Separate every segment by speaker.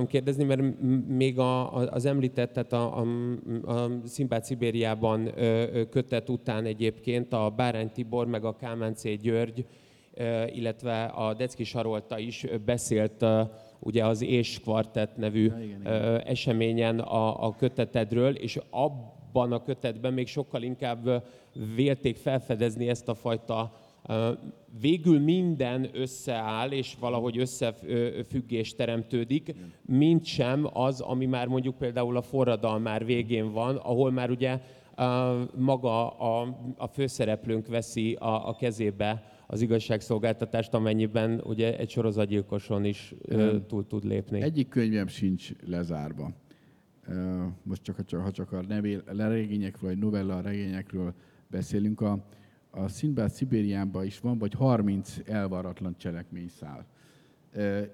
Speaker 1: akartam kérdezni, mert még a, az említett, tehát a, a, a Szimbát Szibériában kötet után egyébként a Bárány Tibor, meg a Kálmán C. György, illetve a Decki Sarolta is beszélt ugye az És Kvartett nevű ja, igen, igen. eseményen a, a kötetedről, és abban a kötetben még sokkal inkább vélték felfedezni ezt a fajta végül minden összeáll, és valahogy összefüggés teremtődik, mint sem az, ami már mondjuk például a forradalmár végén van, ahol már ugye maga a, a főszereplőnk veszi a, a kezébe az igazságszolgáltatást, amennyiben ugye egy sorozatgyilkoson is ö, túl tud lépni.
Speaker 2: Egyik könyvem sincs lezárva. Most csak, ha csak, a nevél, regényekről, vagy novella regényekről beszélünk, a, a Szindbád Szibériánban is van, vagy 30 elvaratlan cselekményszál.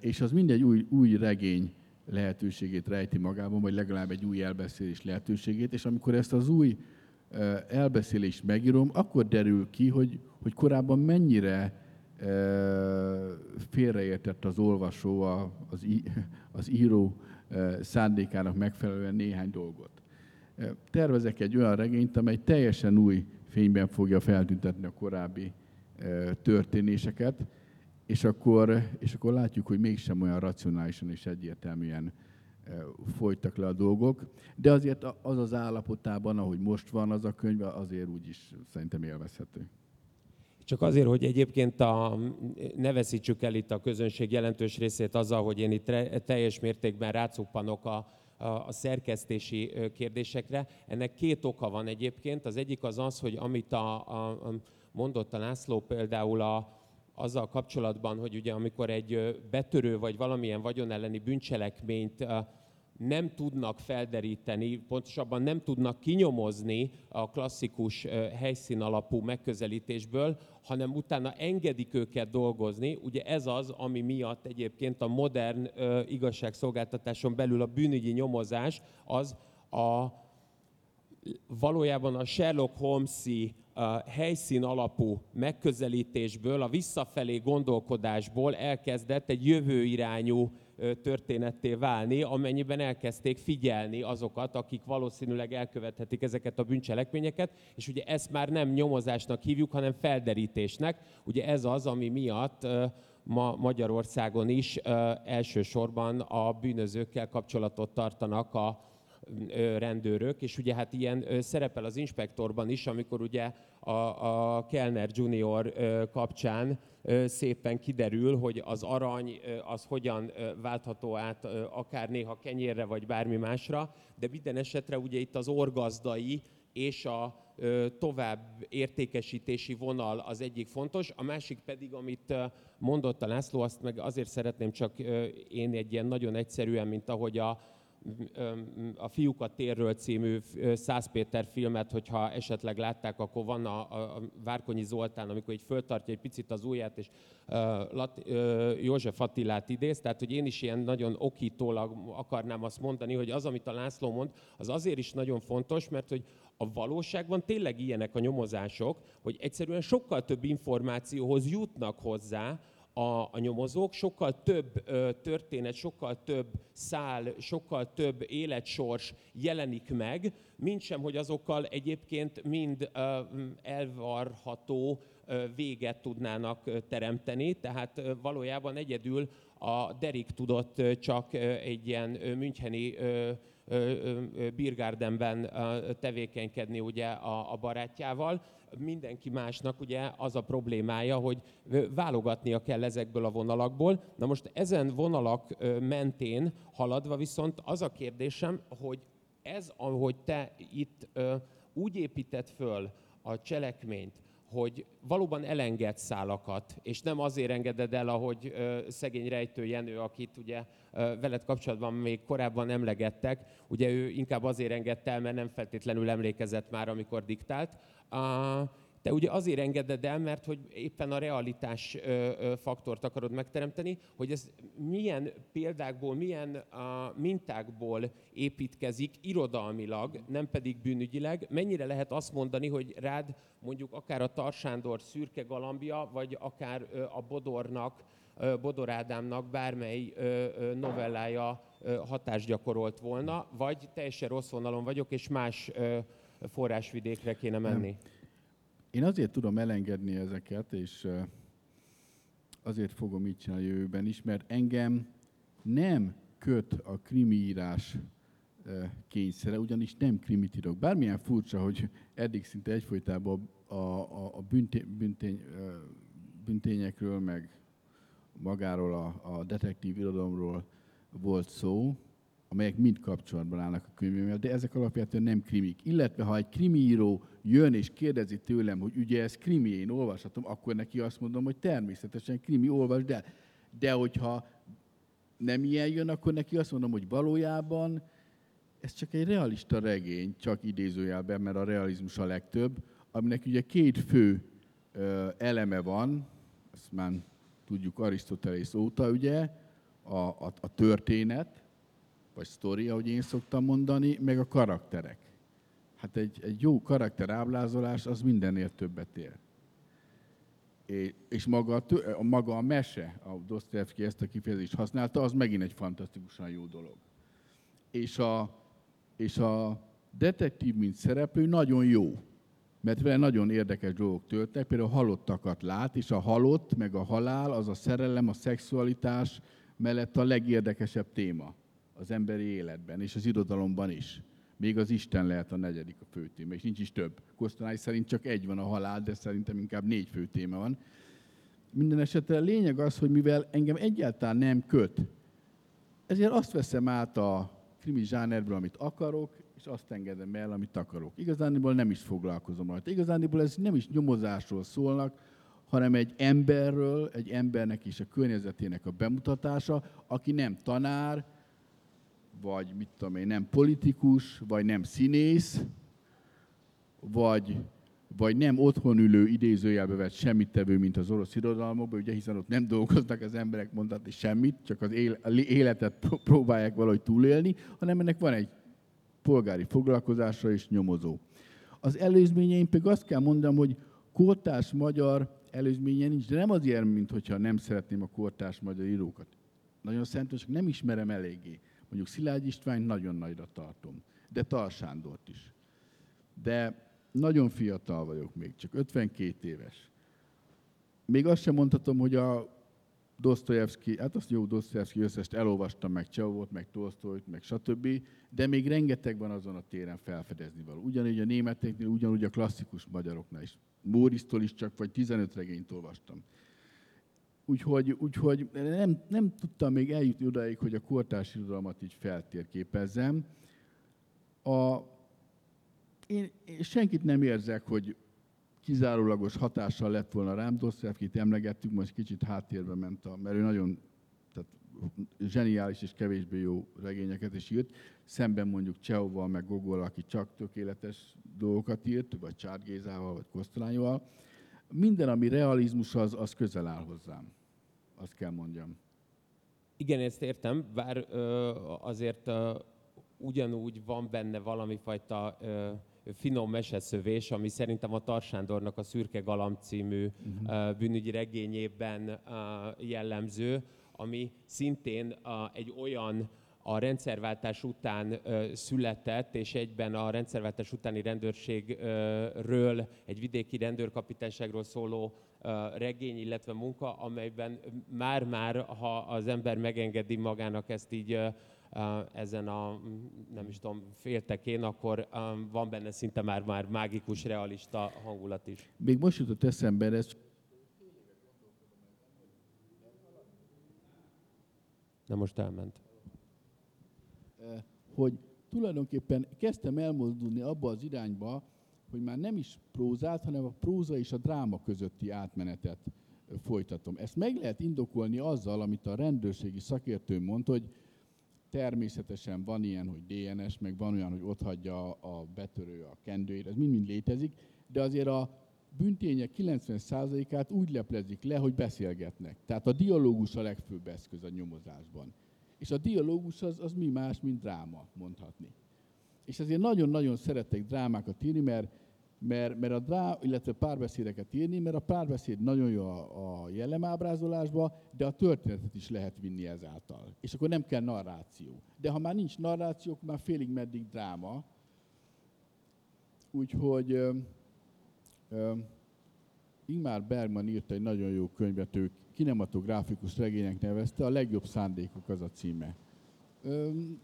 Speaker 2: És az mindegy új, új regény lehetőségét rejti magában, vagy legalább egy új elbeszélés lehetőségét, és amikor ezt az új elbeszélést megírom, akkor derül ki, hogy, hogy korábban mennyire félreértett az olvasó az, az író szándékának megfelelően néhány dolgot. Tervezek egy olyan regényt, amely teljesen új fényben fogja feltüntetni a korábbi történéseket, és akkor, és akkor látjuk, hogy mégsem olyan racionálisan és egyértelműen folytak le a dolgok, de azért az az állapotában, ahogy most van az a könyv, azért úgy is szerintem élvezhető.
Speaker 1: Csak azért, hogy egyébként a, ne veszítsük el itt a közönség jelentős részét azzal, hogy én itt teljes mértékben rácuppanok a, a szerkesztési kérdésekre. Ennek két oka van egyébként. Az egyik az az, hogy amit a, a, mondott a László például a, azzal kapcsolatban, hogy ugye amikor egy betörő vagy valamilyen vagyon elleni bűncselekményt nem tudnak felderíteni, pontosabban nem tudnak kinyomozni a klasszikus helyszín alapú megközelítésből, hanem utána engedik őket dolgozni. Ugye ez az, ami miatt egyébként a modern igazságszolgáltatáson belül a bűnügyi nyomozás az a valójában a Sherlock Holmes-i helyszín alapú megközelítésből, a visszafelé gondolkodásból elkezdett egy jövőirányú történetté válni, amennyiben elkezdték figyelni azokat, akik valószínűleg elkövethetik ezeket a bűncselekményeket, és ugye ezt már nem nyomozásnak hívjuk, hanem felderítésnek. Ugye ez az, ami miatt ma Magyarországon is elsősorban a bűnözőkkel kapcsolatot tartanak a rendőrök, és ugye hát ilyen szerepel az inspektorban is, amikor ugye a, a Kellner Junior kapcsán szépen kiderül, hogy az arany az hogyan váltható át akár néha kenyérre vagy bármi másra, de minden esetre ugye itt az orgazdai és a tovább értékesítési vonal az egyik fontos, a másik pedig, amit mondott a László, azt meg azért szeretném csak én egy ilyen nagyon egyszerűen, mint ahogy a a Fiúkat térről című Száz Péter filmet, hogyha esetleg látták, akkor van a, a Várkonyi Zoltán, amikor egy föltartja egy picit az ujját, és uh, Lat, uh, József Attilát idéz, tehát hogy én is ilyen nagyon okítólag akarnám azt mondani, hogy az, amit a László mond, az azért is nagyon fontos, mert hogy a valóságban tényleg ilyenek a nyomozások, hogy egyszerűen sokkal több információhoz jutnak hozzá, a, a nyomozók, sokkal több ö, történet, sokkal több szál, sokkal több életsors jelenik meg, mint sem, hogy azokkal egyébként mind ö, elvarható ö, véget tudnának teremteni. Tehát ö, valójában egyedül a Derik tudott csak egy ilyen Müncheni Birgardenben tevékenykedni ugye a, a barátjával. Mindenki másnak ugye az a problémája, hogy válogatnia kell ezekből a vonalakból. Na most ezen vonalak mentén haladva viszont az a kérdésem, hogy ez, ahogy te itt úgy épített föl a cselekményt, hogy valóban elenged szálakat, és nem azért engeded el, ahogy szegény rejtő Jenő, akit ugye veled kapcsolatban még korábban emlegettek, ugye ő inkább azért engedte el, mert nem feltétlenül emlékezett már, amikor diktált. Te ugye azért engeded el, mert hogy éppen a realitás faktort akarod megteremteni, hogy ez milyen példákból, milyen a, mintákból építkezik irodalmilag, nem pedig bűnügyileg. Mennyire lehet azt mondani, hogy rád mondjuk akár a Tarsándor szürke galambja, vagy akár a Bodornak Bodor Ádámnak bármely novellája hatást gyakorolt volna, vagy teljesen rossz vonalon vagyok, és más forrásvidékre kéne menni?
Speaker 2: Én azért tudom elengedni ezeket, és azért fogom így csinálni a jövőben is, mert engem nem köt a krimiírás kényszere, ugyanis nem krimit írok. Bármilyen furcsa, hogy eddig szinte egyfolytában a, a, a büntény, büntény, büntényekről, meg magáról a, a detektív irodalomról volt szó, amelyek mind kapcsolatban állnak a könyvemmel, de ezek alapvetően nem krimik. Illetve ha egy krimiíró jön és kérdezi tőlem, hogy ugye ez krimi, én olvashatom, akkor neki azt mondom, hogy természetesen krimi, olvasd el. De hogyha nem ilyen jön, akkor neki azt mondom, hogy valójában ez csak egy realista regény, csak idézőjelben, mert a realizmus a legtöbb, aminek ugye két fő eleme van, ezt már tudjuk Arisztotelész óta, ugye, a, a, a történet, vagy sztori, ahogy én szoktam mondani, meg a karakterek. Hát egy, egy jó karakteráblázolás az mindennél többet ér. És maga a, maga a mese, a Dostoyevsky ezt a kifejezést használta, az megint egy fantasztikusan jó dolog. És a, és a detektív, mint szereplő nagyon jó, mert vele nagyon érdekes dolgok történnek, például halottakat lát, és a halott, meg a halál, az a szerelem, a szexualitás mellett a legérdekesebb téma az emberi életben, és az irodalomban is. Még az Isten lehet a negyedik a fő téma, és nincs is több. Kosztonály szerint csak egy van a halál, de szerintem inkább négy fő téma van. Minden esetre a lényeg az, hogy mivel engem egyáltalán nem köt, ezért azt veszem át a krimi zsánerből, amit akarok, és azt engedem el, amit akarok. Igazániból nem is foglalkozom rajta. Igazániból ez nem is nyomozásról szólnak, hanem egy emberről, egy embernek és a környezetének a bemutatása, aki nem tanár, vagy mit tudom én, nem politikus, vagy nem színész, vagy, vagy nem otthon ülő idézőjelbe vett semmit tevő, mint az orosz irodalmokban, ugye, hiszen ott nem dolgoznak az emberek mondhatni semmit, csak az életet próbálják valahogy túlélni, hanem ennek van egy polgári foglalkozása és nyomozó. Az előzményeim pedig azt kell mondanom, hogy kortárs magyar előzménye nincs, de nem azért, mint hogyha nem szeretném a kortárs magyar írókat. Nagyon szerintem nem ismerem eléggé. Mondjuk Szilágy Istvány nagyon nagyra tartom, de Tar Sándort is. De nagyon fiatal vagyok még, csak 52 éves. Még azt sem mondhatom, hogy a Dostoyevsky, hát azt jó Dostoyevsky összest elolvastam, meg Csehovot, meg Tolstoyt, meg stb., de még rengeteg van azon a téren felfedezni való. Ugyanígy a németeknél, ugyanúgy a klasszikus magyaroknál is. Mórisztól is csak vagy 15 regényt olvastam. Úgyhogy, úgyhogy nem, nem tudtam még eljutni odaig, hogy a kortárs irodalmat így feltérképezzem. A, én, én senkit nem érzek, hogy kizárólagos hatással lett volna rám. Dostoyevskit emlegettük, most kicsit háttérbe ment, a, mert ő nagyon tehát zseniális és kevésbé jó regényeket is írt, szemben mondjuk Csehovval, meg Gogol, aki csak tökéletes dolgokat írt, vagy Csárd Gézával, vagy Kosztolányoval. Minden, ami realizmus, az, az közel áll hozzám. Azt kell mondjam.
Speaker 1: Igen, ezt értem, bár ö, azért ö, ugyanúgy van benne valami fajta ö, finom meseszövés, ami szerintem a Tarsándornak a Szürke Galamb című uh-huh. bűnügyi regényében jellemző, ami szintén egy olyan a rendszerváltás után született, és egyben a rendszerváltás utáni rendőrségről, egy vidéki rendőrkapitányságról szóló regény, illetve munka, amelyben már-már, ha az ember megengedi magának ezt így ezen a, nem is tudom, féltekén, akkor van benne szinte már, már mágikus, realista hangulat is.
Speaker 2: Még most jutott eszembe, ez
Speaker 1: De most elment.
Speaker 2: Hogy tulajdonképpen kezdtem elmozdulni abba az irányba, hogy már nem is prózát, hanem a próza és a dráma közötti átmenetet folytatom. Ezt meg lehet indokolni azzal, amit a rendőrségi szakértő mondta, hogy természetesen van ilyen, hogy DNS, meg van olyan, hogy ott hagyja a betörő a kendőjét, ez mind-mind létezik, de azért a büntények 90%-át úgy leplezik le, hogy beszélgetnek. Tehát a dialógus a legfőbb eszköz a nyomozásban. És a dialógus az, az mi más, mint dráma, mondhatni. És ezért nagyon-nagyon szeretek drámákat írni, mert mert, mert a drá, illetve párbeszédeket írni, mert a párbeszéd nagyon jó a, a jellemábrázolásba, de a történetet is lehet vinni ezáltal. És akkor nem kell narráció. De ha már nincs narráció, akkor már félig meddig dráma. Úgyhogy ö, ö, Ingmar Bergman írt egy nagyon jó könyvet, ő kinematográfikus regénynek nevezte, a legjobb szándékok az a címe.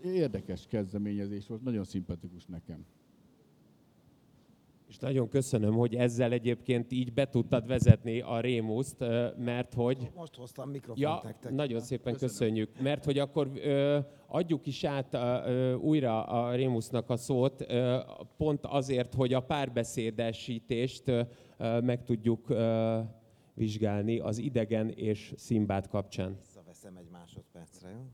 Speaker 2: Érdekes kezdeményezés volt, nagyon szimpatikus nekem.
Speaker 1: És nagyon köszönöm, hogy ezzel egyébként így be tudtad vezetni a Rémuszt, mert hogy...
Speaker 3: Most hoztam mikrofont
Speaker 1: ja,
Speaker 3: nektek.
Speaker 1: Nagyon szépen köszönöm. köszönjük, mert hogy akkor ö, adjuk is át ö, újra a Rémusznak a szót, ö, pont azért, hogy a párbeszédesítést ö, meg tudjuk ö, vizsgálni az idegen és szimbát kapcsán.
Speaker 3: Visszaveszem egy másodpercre, jó?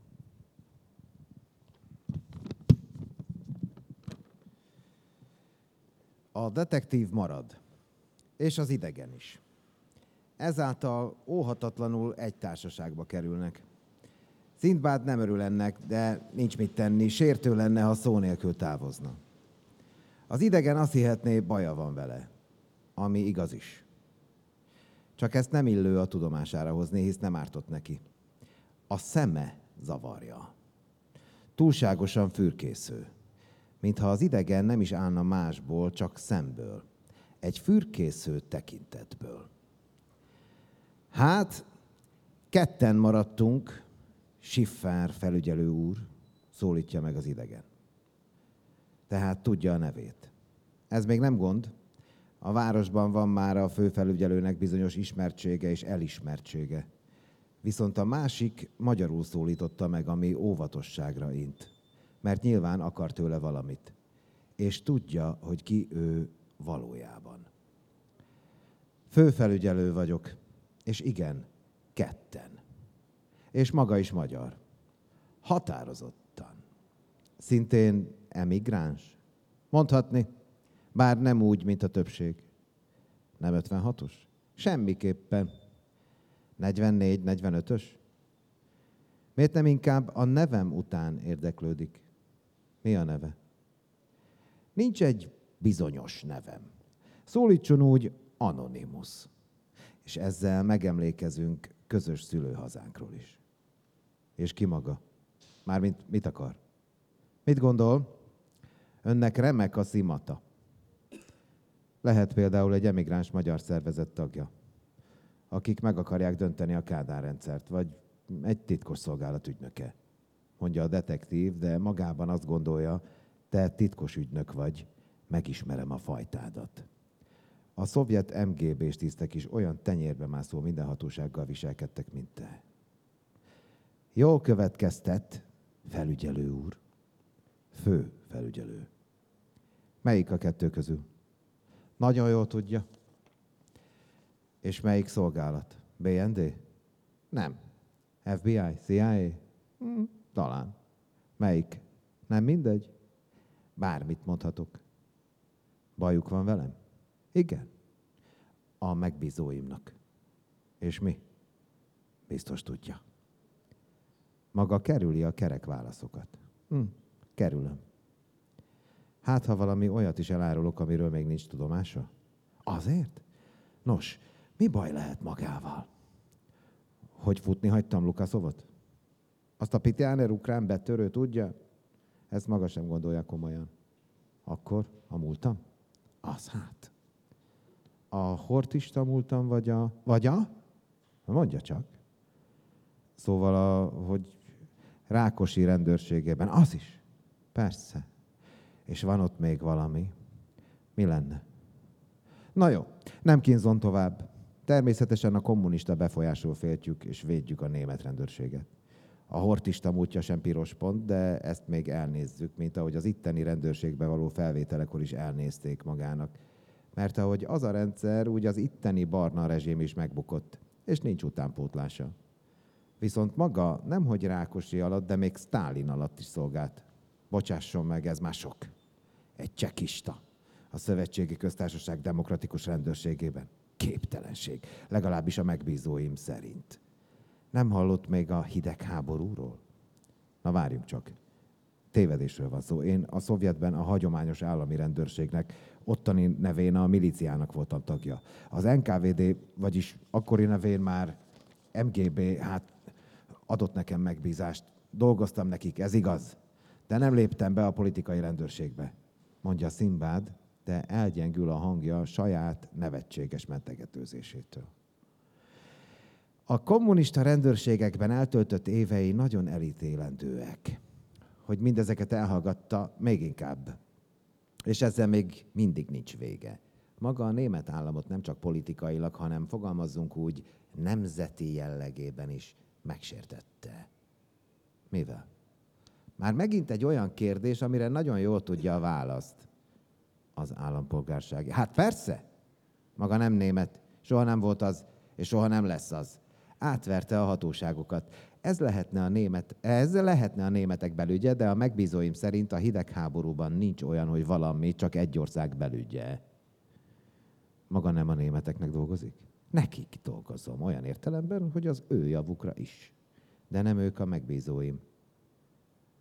Speaker 3: A detektív marad, és az idegen is. Ezáltal óhatatlanul egy társaságba kerülnek. Szintbád nem örül ennek, de nincs mit tenni, sértő lenne, ha szó nélkül távozna. Az idegen azt hihetné, baja van vele, ami igaz is. Csak ezt nem illő a tudomására hozni, hisz nem ártott neki. A szeme zavarja. Túlságosan fürkésző mintha az idegen nem is állna másból, csak szemből, egy fürkésző tekintetből. Hát, ketten maradtunk, Schiffer felügyelő úr, szólítja meg az idegen. Tehát tudja a nevét. Ez még nem gond. A városban van már a főfelügyelőnek bizonyos ismertsége és elismertsége. Viszont a másik magyarul szólította meg, ami óvatosságra int mert nyilván akar tőle valamit. És tudja, hogy ki ő valójában. Főfelügyelő vagyok, és igen, ketten. És maga is magyar. Határozottan. Szintén emigráns. Mondhatni, bár nem úgy, mint a többség. Nem 56-os? Semmiképpen. 44-45-ös? Miért nem inkább a nevem után érdeklődik? Mi a neve? Nincs egy bizonyos nevem. Szólítson úgy Anonymous. És ezzel megemlékezünk közös szülőhazánkról is. És ki maga? Mármint mit akar? Mit gondol? Önnek remek a szimata. Lehet például egy emigráns magyar szervezet tagja, akik meg akarják dönteni a Kádár rendszert, vagy egy titkos szolgálat ügynöke mondja a detektív, de magában azt gondolja, te titkos ügynök vagy, megismerem a fajtádat. A szovjet MGB-s tisztek is olyan tenyérbe mászó mindenhatósággal viselkedtek, mint te. Jól következtet, felügyelő úr. Fő felügyelő. Melyik a kettő közül? Nagyon jól tudja. És melyik szolgálat? BND? Nem. FBI? CIA? Hmm. Talán. Melyik? Nem mindegy? Bármit mondhatok. Bajuk van velem? Igen. A megbízóimnak. És mi? Biztos tudja. Maga kerüli a kerek válaszokat. Hm, kerülöm. Hát, ha valami olyat is elárulok, amiről még nincs tudomása? Azért? Nos, mi baj lehet magával? Hogy futni hagytam Lukaszovot? Azt a Pitiáner ukrán betörő tudja? Ezt maga sem gondolja komolyan. Akkor a múltam? Az hát. A hortista múltam, vagy a... Vagy a? Mondja csak. Szóval, a, hogy Rákosi rendőrségében. Az is. Persze. És van ott még valami. Mi lenne? Na jó, nem kínzon tovább. Természetesen a kommunista befolyásról féltjük és védjük a német rendőrséget. A hortista múltja sem piros pont, de ezt még elnézzük, mint ahogy az itteni rendőrségbe való felvételekor is elnézték magának. Mert ahogy az a rendszer, úgy az itteni barna rezsim is megbukott, és nincs utánpótlása. Viszont maga nemhogy Rákosi alatt, de még Stálin alatt is szolgált. Bocsásson meg, ez már sok. Egy csekista a Szövetségi Köztársaság Demokratikus Rendőrségében. Képtelenség, legalábbis a megbízóim szerint. Nem hallott még a hidegháborúról? Na várjunk csak. Tévedésről van szó. Én a szovjetben a hagyományos állami rendőrségnek, ottani nevén a milíciának voltam tagja. Az NKVD, vagyis akkori nevén már MGB, hát adott nekem megbízást. Dolgoztam nekik, ez igaz. De nem léptem be a politikai rendőrségbe, mondja Szimbád, de elgyengül a hangja saját nevetséges mentegetőzésétől. A kommunista rendőrségekben eltöltött évei nagyon elítélendőek. Hogy mindezeket elhallgatta, még inkább. És ezzel még mindig nincs vége. Maga a német államot nem csak politikailag, hanem fogalmazzunk úgy, nemzeti jellegében is megsértette. Mivel? Már megint egy olyan kérdés, amire nagyon jól tudja a választ. Az állampolgárság. Hát persze, maga nem német, soha nem volt az, és soha nem lesz az. Átverte a hatóságokat. Ez lehetne a, német, ez lehetne a németek belügye, de a megbízóim szerint a hidegháborúban nincs olyan, hogy valami csak egy ország belügye. Maga nem a németeknek dolgozik? Nekik dolgozom, olyan értelemben, hogy az ő javukra is. De nem ők a megbízóim.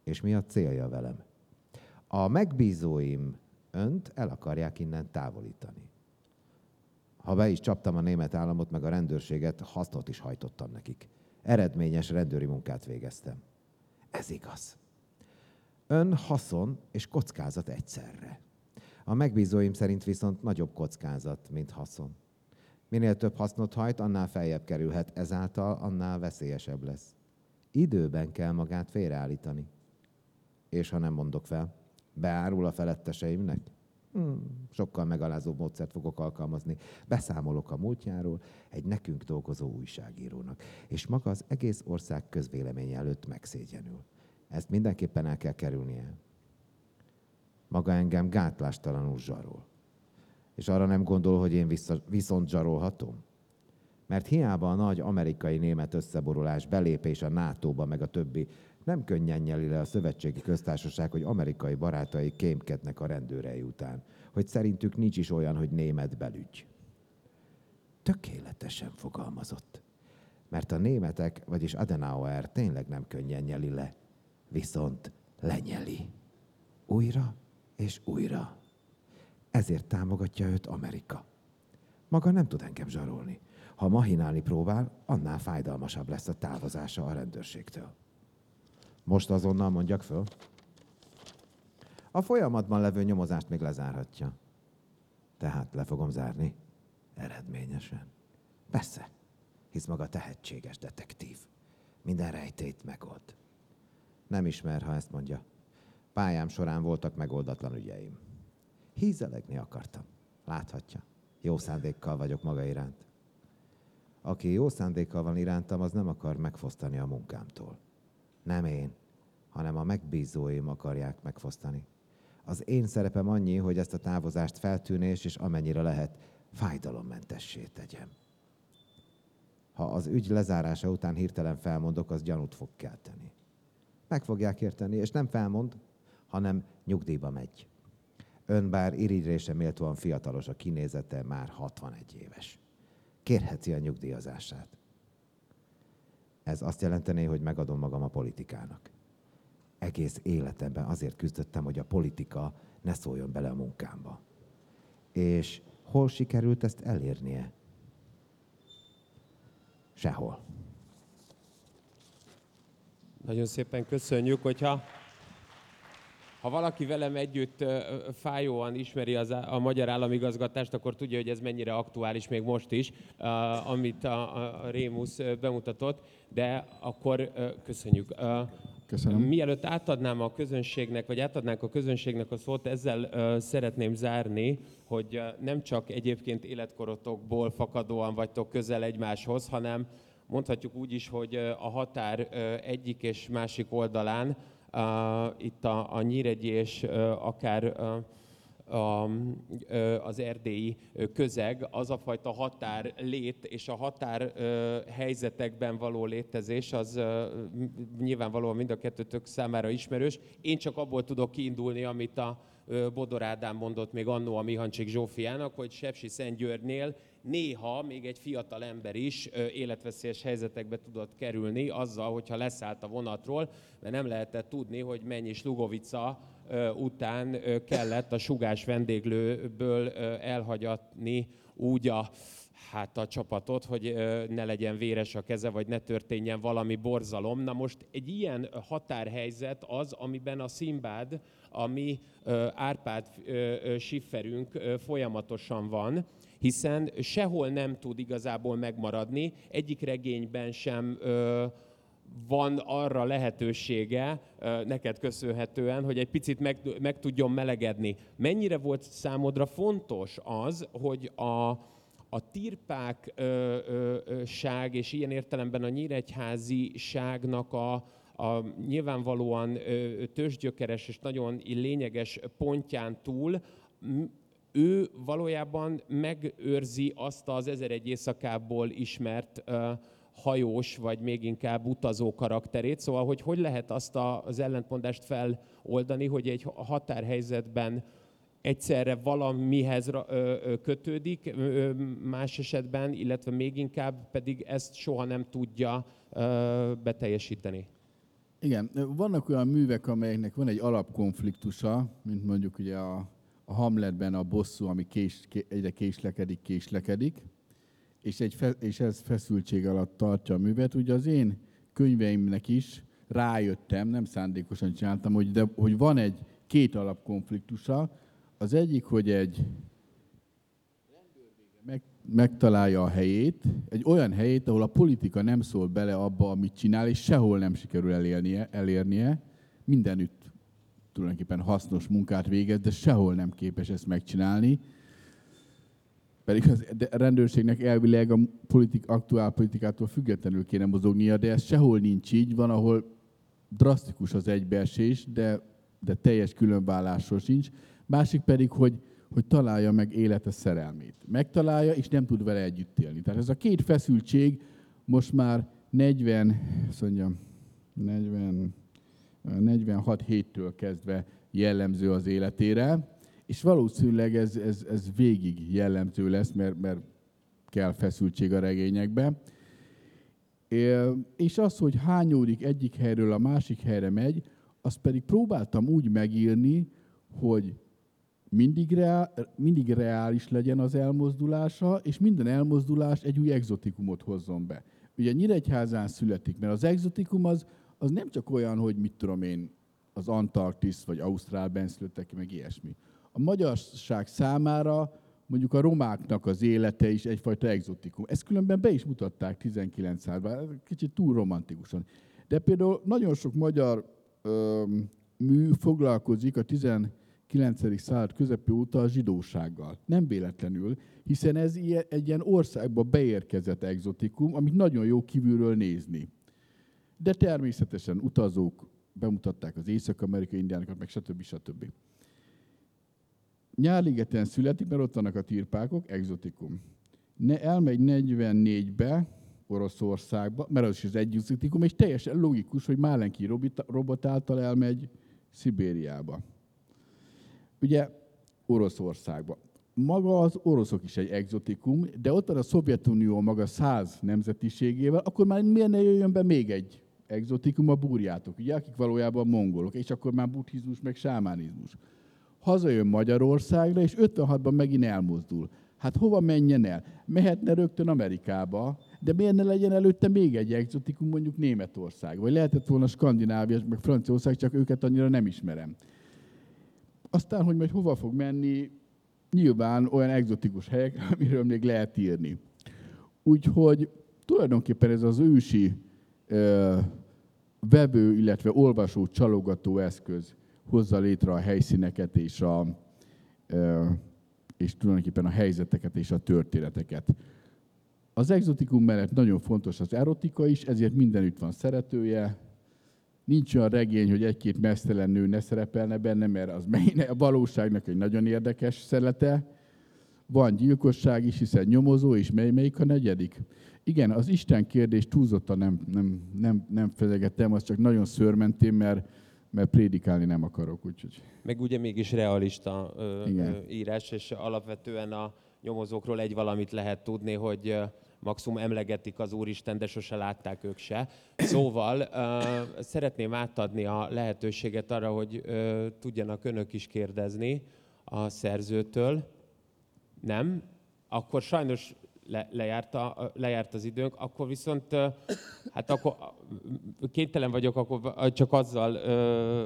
Speaker 3: És mi a célja velem? A megbízóim önt el akarják innen távolítani. Ha be is csaptam a német államot, meg a rendőrséget, hasznot is hajtottam nekik. Eredményes rendőri munkát végeztem. Ez igaz. Ön haszon és kockázat egyszerre. A megbízóim szerint viszont nagyobb kockázat, mint haszon. Minél több hasznot hajt, annál feljebb kerülhet, ezáltal annál veszélyesebb lesz. Időben kell magát félreállítani. És ha nem mondok fel, beárul a feletteseimnek? Hmm, sokkal megalázóbb módszert fogok alkalmazni. Beszámolok a múltjáról egy nekünk dolgozó újságírónak, és maga az egész ország közvélemény előtt megszégyenül. Ezt mindenképpen el kell kerülnie. Maga engem gátlástalanul zsarol. És arra nem gondol, hogy én vissza, viszont zsarolhatom? Mert hiába a nagy amerikai-német összeborulás, belépés a NATO-ba, meg a többi, nem könnyen nyeli le a szövetségi köztársaság, hogy amerikai barátai kémkednek a rendőrei után, hogy szerintük nincs is olyan, hogy német belügy. Tökéletesen fogalmazott. Mert a németek, vagyis Adenauer tényleg nem könnyen nyeli le, viszont lenyeli. Újra és újra. Ezért támogatja őt Amerika. Maga nem tud engem zsarolni. Ha mahinálni próbál, annál fájdalmasabb lesz a távozása a rendőrségtől. Most azonnal mondjak föl. A folyamatban levő nyomozást még lezárhatja. Tehát le fogom zárni. Eredményesen. Persze, hisz maga tehetséges detektív. Minden rejtét megold. Nem ismer, ha ezt mondja. Pályám során voltak megoldatlan ügyeim. Hízelegni akartam. Láthatja. Jó szándékkal vagyok maga iránt. Aki jó szándékkal van irántam, az nem akar megfosztani a munkámtól. Nem én, hanem a megbízóim akarják megfosztani. Az én szerepem annyi, hogy ezt a távozást feltűnés és amennyire lehet fájdalommentessé tegyem. Ha az ügy lezárása után hirtelen felmondok, az gyanút fog kelteni. Meg fogják érteni, és nem felmond, hanem nyugdíjba megy. Ön bár irigyrése méltóan fiatalos, a kinézete már 61 éves. Kérheti a nyugdíjazását. Ez azt jelenteni, hogy megadom magam a politikának. Egész életemben azért küzdöttem, hogy a politika ne szóljon bele a munkámba. És hol sikerült ezt elérnie? Sehol.
Speaker 1: Nagyon szépen köszönjük, hogyha ha valaki velem együtt fájóan ismeri az, a magyar államigazgatást, akkor tudja, hogy ez mennyire aktuális még most is, amit a, a Rémusz bemutatott, de akkor köszönjük.
Speaker 2: Köszönöm.
Speaker 1: Mielőtt átadnám a közönségnek, vagy átadnánk a közönségnek a szót, ezzel szeretném zárni, hogy nem csak egyébként életkorotokból fakadóan vagytok közel egymáshoz, hanem mondhatjuk úgy is, hogy a határ egyik és másik oldalán itt a, a Nyíregyi és akár a, az erdélyi közeg, az a fajta határ lét és a határ helyzetekben való létezés, az nyilvánvalóan mind a kettőtök számára ismerős. Én csak abból tudok kiindulni, amit a Bodor Ádám mondott még annó a Mihancsik Zsófiának, hogy Sepsi Szentgyörgynél néha még egy fiatal ember is életveszélyes helyzetekbe tudott kerülni azzal, hogyha leszállt a vonatról, mert nem lehetett tudni, hogy mennyi slugovica után kellett a sugás vendéglőből elhagyatni úgy a hát a csapatot, hogy ne legyen véres a keze, vagy ne történjen valami borzalom. Na most egy ilyen határhelyzet az, amiben a Szimbád, a mi Árpád sifferünk folyamatosan van, hiszen sehol nem tud igazából megmaradni, egyik regényben sem van arra lehetősége neked köszönhetően, hogy egy picit meg, meg tudjon melegedni. Mennyire volt számodra fontos az, hogy a, a tirpákság és ilyen értelemben a nyíregyháziságnak a, a nyilvánvalóan tőzsgyökeres és nagyon lényeges pontján túl ő valójában megőrzi azt az ezer egy éjszakából ismert hajós, vagy még inkább utazó karakterét. Szóval, hogy hogy lehet azt a, az ellentmondást feloldani, hogy egy határhelyzetben egyszerre valamihez kötődik, más esetben, illetve még inkább pedig ezt soha nem tudja beteljesíteni.
Speaker 2: Igen, vannak olyan művek, amelyeknek van egy alapkonfliktusa, mint mondjuk ugye a, a Hamletben a bosszú, ami kés, egyre késlekedik, késlekedik, és, egy fe, és ez feszültség alatt tartja a művet. Ugye az én könyveimnek is rájöttem, nem szándékosan csináltam, hogy, de, hogy van egy két alapkonfliktusa, az egyik, hogy egy meg, megtalálja a helyét, egy olyan helyét, ahol a politika nem szól bele abba, amit csinál, és sehol nem sikerül elérnie, elérnie. Mindenütt tulajdonképpen hasznos munkát végez, de sehol nem képes ezt megcsinálni. Pedig a rendőrségnek elvileg a politik, aktuál politikától függetlenül kéne mozognia, de ez sehol nincs így. Van, ahol drasztikus az egybeesés, de, de teljes különvállásról sincs másik pedig, hogy, hogy találja meg élete szerelmét. Megtalálja, és nem tud vele együtt élni. Tehát ez a két feszültség most már 40, azt mondjam, 40, 46 héttől kezdve jellemző az életére, és valószínűleg ez, ez, ez végig jellemző lesz, mert, mert kell feszültség a regényekbe. És az, hogy hányódik egyik helyről a másik helyre megy, azt pedig próbáltam úgy megírni, hogy mindig, reál, mindig reális legyen az elmozdulása, és minden elmozdulás egy új exotikumot hozzon be. Ugye Nyíregyházán születik, mert az exotikum az, az nem csak olyan, hogy mit tudom én, az Antarktisz vagy Ausztrálben születtek, meg ilyesmi. A magyarság számára mondjuk a romáknak az élete is egyfajta exotikum. Ezt különben be is mutatták 19 században, kicsit túl romantikusan. De például nagyon sok magyar ö, mű foglalkozik a 19 9. század közepé óta a zsidósággal. Nem véletlenül, hiszen ez egy ilyen országba beérkezett exotikum, amit nagyon jó kívülről nézni. De természetesen utazók bemutatták az észak-amerikai indiánokat, meg stb. stb. Nyárligeten születik, mert ott vannak a tirpákok, exotikum. Ne, elmegy 44-be, Oroszországba, mert az is az egy exotikum, és teljesen logikus, hogy Málenki robot által elmegy Szibériába ugye Oroszországba. Maga az oroszok is egy exotikum, de ott van a Szovjetunió maga száz nemzetiségével, akkor már miért ne jöjjön be még egy exotikum, a burjátok, ugye, akik valójában mongolok, és akkor már buddhizmus, meg sámánizmus. Hazajön Magyarországra, és 56-ban megint elmozdul. Hát hova menjen el? Mehetne rögtön Amerikába, de miért ne legyen előtte még egy exotikum, mondjuk Németország? Vagy lehetett volna Skandinávia, meg Franciaország, csak őket annyira nem ismerem. Aztán, hogy majd hova fog menni, nyilván olyan egzotikus helyek, amiről még lehet írni. Úgyhogy tulajdonképpen ez az ősi vevő, illetve olvasó, csalogató eszköz hozza létre a helyszíneket és, a, és tulajdonképpen a helyzeteket és a történeteket. Az exotikum mellett nagyon fontos az erotika is, ezért mindenütt van szeretője, Nincs olyan regény, hogy egy-két mesztelen nő ne szerepelne benne, mert az a valóságnak egy nagyon érdekes szelete. Van gyilkosság is, hiszen nyomozó, és mely, melyik a negyedik? Igen, az Isten kérdés túlzottan nem, nem, nem, nem fezegettem, az csak nagyon szörmentém, mert, mert prédikálni nem akarok. Úgyhogy.
Speaker 1: Meg ugye mégis realista ö, ö, írás, és alapvetően a nyomozókról egy valamit lehet tudni, hogy ö, maximum emlegetik az Úristen, de sose látták ők se. Szóval ö, szeretném átadni a lehetőséget arra, hogy ö, tudjanak önök is kérdezni a szerzőtől. Nem? Akkor sajnos le, lejárt, a, lejárt az időnk, akkor viszont, hát akkor kénytelen vagyok akkor csak azzal ö,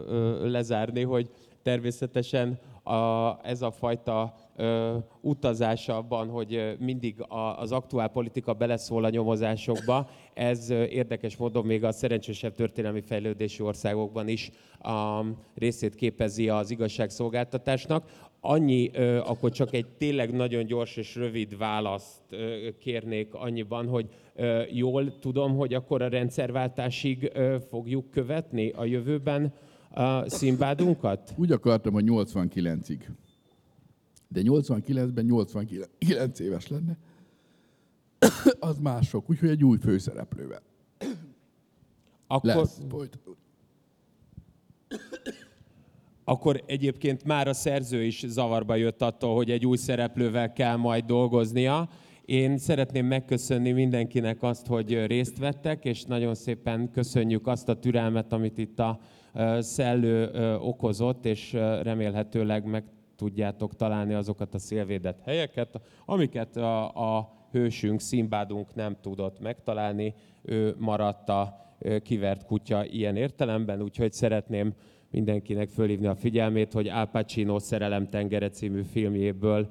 Speaker 1: ö, lezárni, hogy természetesen a, ez a fajta ö, utazás abban, hogy mindig a, az aktuál politika beleszól a nyomozásokba, ez érdekes módon még a szerencsésebb történelmi fejlődési országokban is a részét képezi az igazságszolgáltatásnak. Annyi, akkor csak egy tényleg nagyon gyors és rövid választ kérnék annyiban, hogy jól tudom, hogy akkor a rendszerváltásig fogjuk követni a jövőben a színbádunkat?
Speaker 2: Úgy akartam, hogy 89-ig. De 89-ben 89 éves lenne. Az mások, úgyhogy egy új főszereplővel.
Speaker 1: Akkor,
Speaker 2: Lesz. Folytatódik.
Speaker 1: Akkor egyébként már a szerző is zavarba jött attól, hogy egy új szereplővel kell majd dolgoznia. Én szeretném megköszönni mindenkinek azt, hogy részt vettek, és nagyon szépen köszönjük azt a türelmet, amit itt a szellő okozott, és remélhetőleg meg tudjátok találni azokat a szélvédett helyeket, amiket a, a hősünk, Szimbádunk nem tudott megtalálni. Ő maradt a kivert kutya ilyen értelemben, úgyhogy szeretném mindenkinek fölhívni a figyelmét, hogy Al Pacino Szerelem tengere című filmjéből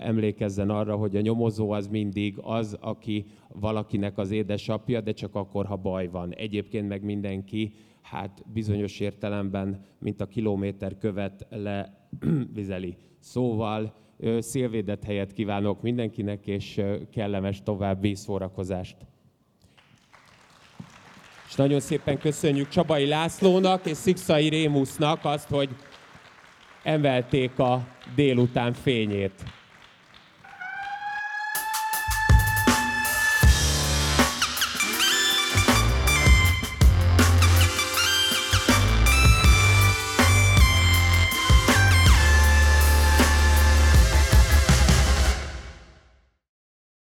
Speaker 1: emlékezzen arra, hogy a nyomozó az mindig az, aki valakinek az édesapja, de csak akkor, ha baj van. Egyébként meg mindenki, hát bizonyos értelemben, mint a kilométer követ levizeli. Szóval szélvédett helyet kívánok mindenkinek, és kellemes további szórakozást. És nagyon szépen köszönjük Csabai Lászlónak és Szikszai Rémusznak azt, hogy emelték a délután fényét.